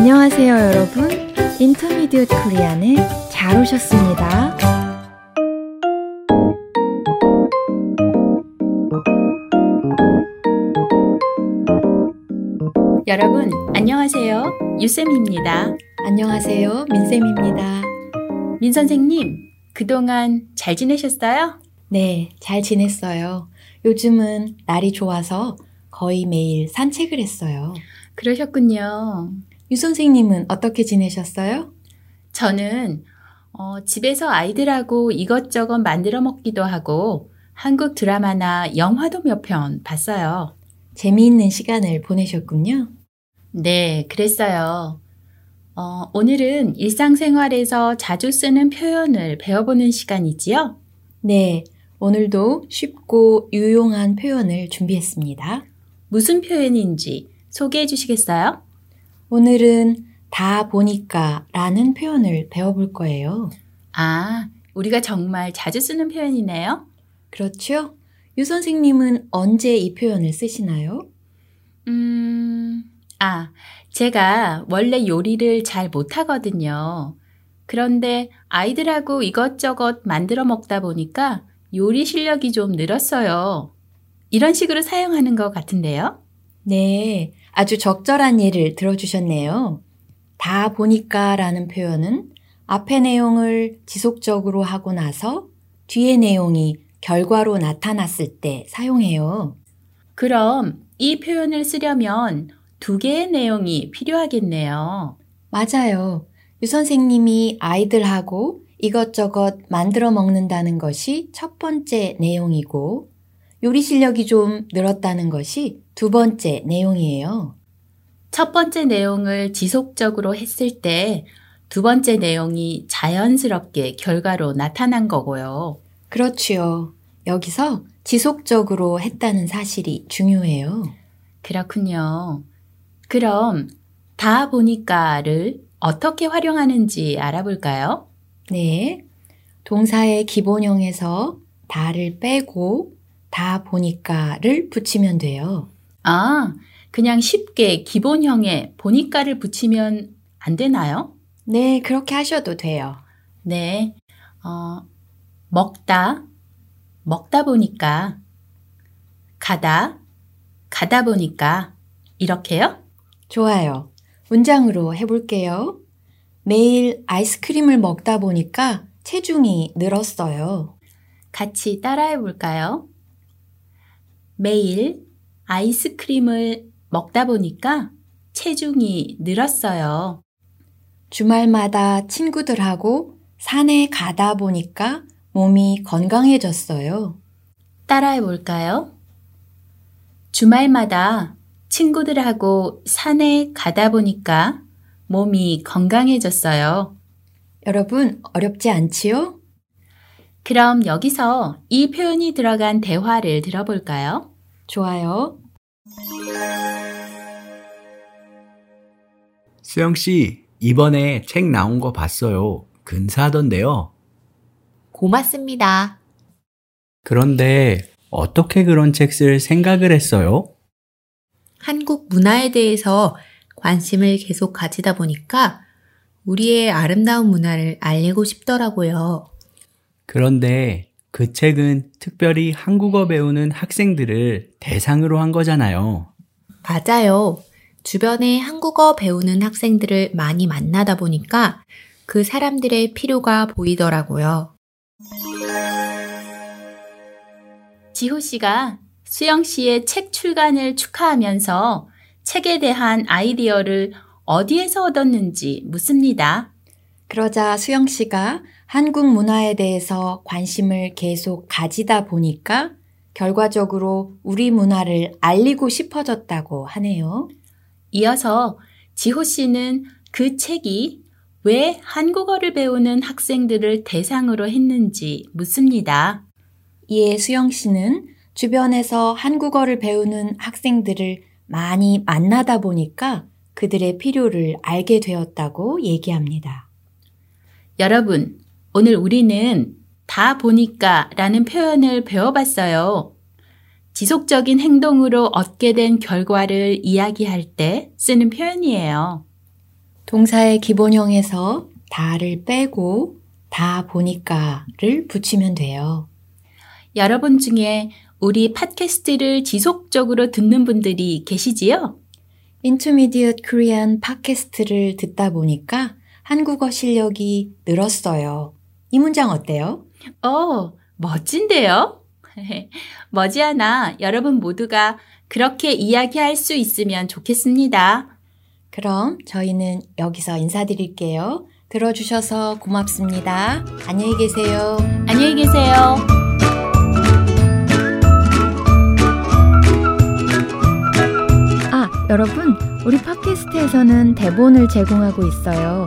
안녕하세요, 여러분. 인터미디엇 코리안에 잘 오셨습니다. 여러분, 안녕하세요. 유쌤입니다. 안녕하세요, 민쌤입니다. 민 선생님, 그동안 잘 지내셨어요? 네, 잘 지냈어요. 요즘은 날이 좋아서 거의 매일 산책을 했어요. 그러셨군요. 유 선생님은 어떻게 지내셨어요? 저는 어, 집에서 아이들하고 이것저것 만들어 먹기도 하고 한국 드라마나 영화도 몇 편 봤어요. 재미있는 시간을 보내셨군요. 네, 그랬어요. 어, 오늘은 일상생활에서 자주 쓰는 표현을 배워보는 시간이지요? 네, 오늘도 쉽고 유용한 표현을 준비했습니다. 무슨 표현인지 소개해 주시겠어요? 오늘은 다 보니까 라는 표현을 배워볼 거예요. 아, 우리가 정말 자주 쓰는 표현이네요? 그렇죠? 유 선생님은 언제 이 표현을 쓰시나요? 음, 아, 제가 원래 요리를 잘 못하거든요. 그런데 아이들하고 이것저것 만들어 먹다 보니까 요리 실력이 좀 늘었어요. 이런 식으로 사용하는 것 같은데요? 네, 아주 적절한 예를 들어주셨네요. 다 보니까 라는 표현은 앞의 내용을 지속적으로 하고 나서 뒤의 내용이 결과로 나타났을 때 사용해요. 그럼 이 표현을 쓰려면 두 개의 내용이 필요하겠네요. 맞아요. 유 선생님이 아이들하고 이것저것 만들어 먹는다는 것이 첫 번째 내용이고 요리 실력이 좀 늘었다는 것이 두 번째 내용이에요. 첫 번째 내용을 지속적으로 했을 때 두 번째 내용이 자연스럽게 결과로 나타난 거고요. 그렇지요. 여기서 지속적으로 했다는 사실이 중요해요. 그렇군요. 그럼 다 보니까를 어떻게 활용하는지 알아볼까요? 네. 동사의 기본형에서 다를 빼고 다 보니까를 붙이면 돼요. 아, 그냥 쉽게 기본형에 보니까를 붙이면 안 되나요? 네, 그렇게 하셔도 돼요. 네. 어, 먹다, 먹다 보니까, 가다, 가다 보니까, 이렇게요? 좋아요. 문장으로 해볼게요. 매일 아이스크림을 먹다 보니까 체중이 늘었어요. 같이 따라해 볼까요? 매일 아이스크림을 먹다 보니까 체중이 늘었어요. 주말마다 친구들하고 산에 가다 보니까 몸이 건강해졌어요. 따라해 볼까요? 주말마다 친구들하고 산에 가다 보니까 몸이 건강해졌어요. 여러분, 어렵지 않지요? 그럼 여기서 이 표현이 들어간 대화를 들어볼까요? 좋아요. 수영 씨, 이번에 책 나온 거 봤어요. 근사하던데요. 고맙습니다. 그런데 어떻게 그런 책 쓸 생각을 했어요? 한국 문화에 대해서 관심을 계속 가지다 보니까 우리의 아름다운 문화를 알리고 싶더라고요. 그런데 그 책은 특별히 한국어 배우는 학생들을 대상으로 한 거잖아요. 맞아요. 주변에 한국어 배우는 학생들을 많이 만나다 보니까 그 사람들의 필요가 보이더라고요. 지호 씨가 수영 씨의 책 출간을 축하하면서 책에 대한 아이디어를 어디에서 얻었는지 묻습니다. 그러자 수영 씨가 한국 문화에 대해서 관심을 계속 가지다 보니까 결과적으로 우리 문화를 알리고 싶어졌다고 하네요. 이어서 지호 씨는 그 책이 왜 한국어를 배우는 학생들을 대상으로 했는지 묻습니다. 이에 수영 씨는 주변에서 한국어를 배우는 학생들을 많이 만나다 보니까 그들의 필요를 알게 되었다고 얘기합니다. 여러분, 오늘 우리는 다 보니까 라는 표현을 배워봤어요. 지속적인 행동으로 얻게 된 결과를 이야기할 때 쓰는 표현이에요. 동사의 기본형에서 다를 빼고 다 보니까를 붙이면 돼요. 여러분 중에 우리 팟캐스트를 지속적으로 듣는 분들이 계시지요? Intermediate Korean 팟캐스트를 듣다 보니까 한국어 실력이 늘었어요. 이 문장 어때요? 어, 멋진데요? 머지않아 여러분 모두가 그렇게 이야기할 수 있으면 좋겠습니다. 그럼 저희는 여기서 인사드릴게요. 들어주셔서 고맙습니다. 안녕히 계세요. 안녕히 계세요. 아, 여러분, 우리 팟캐스트에서는 대본을 제공하고 있어요.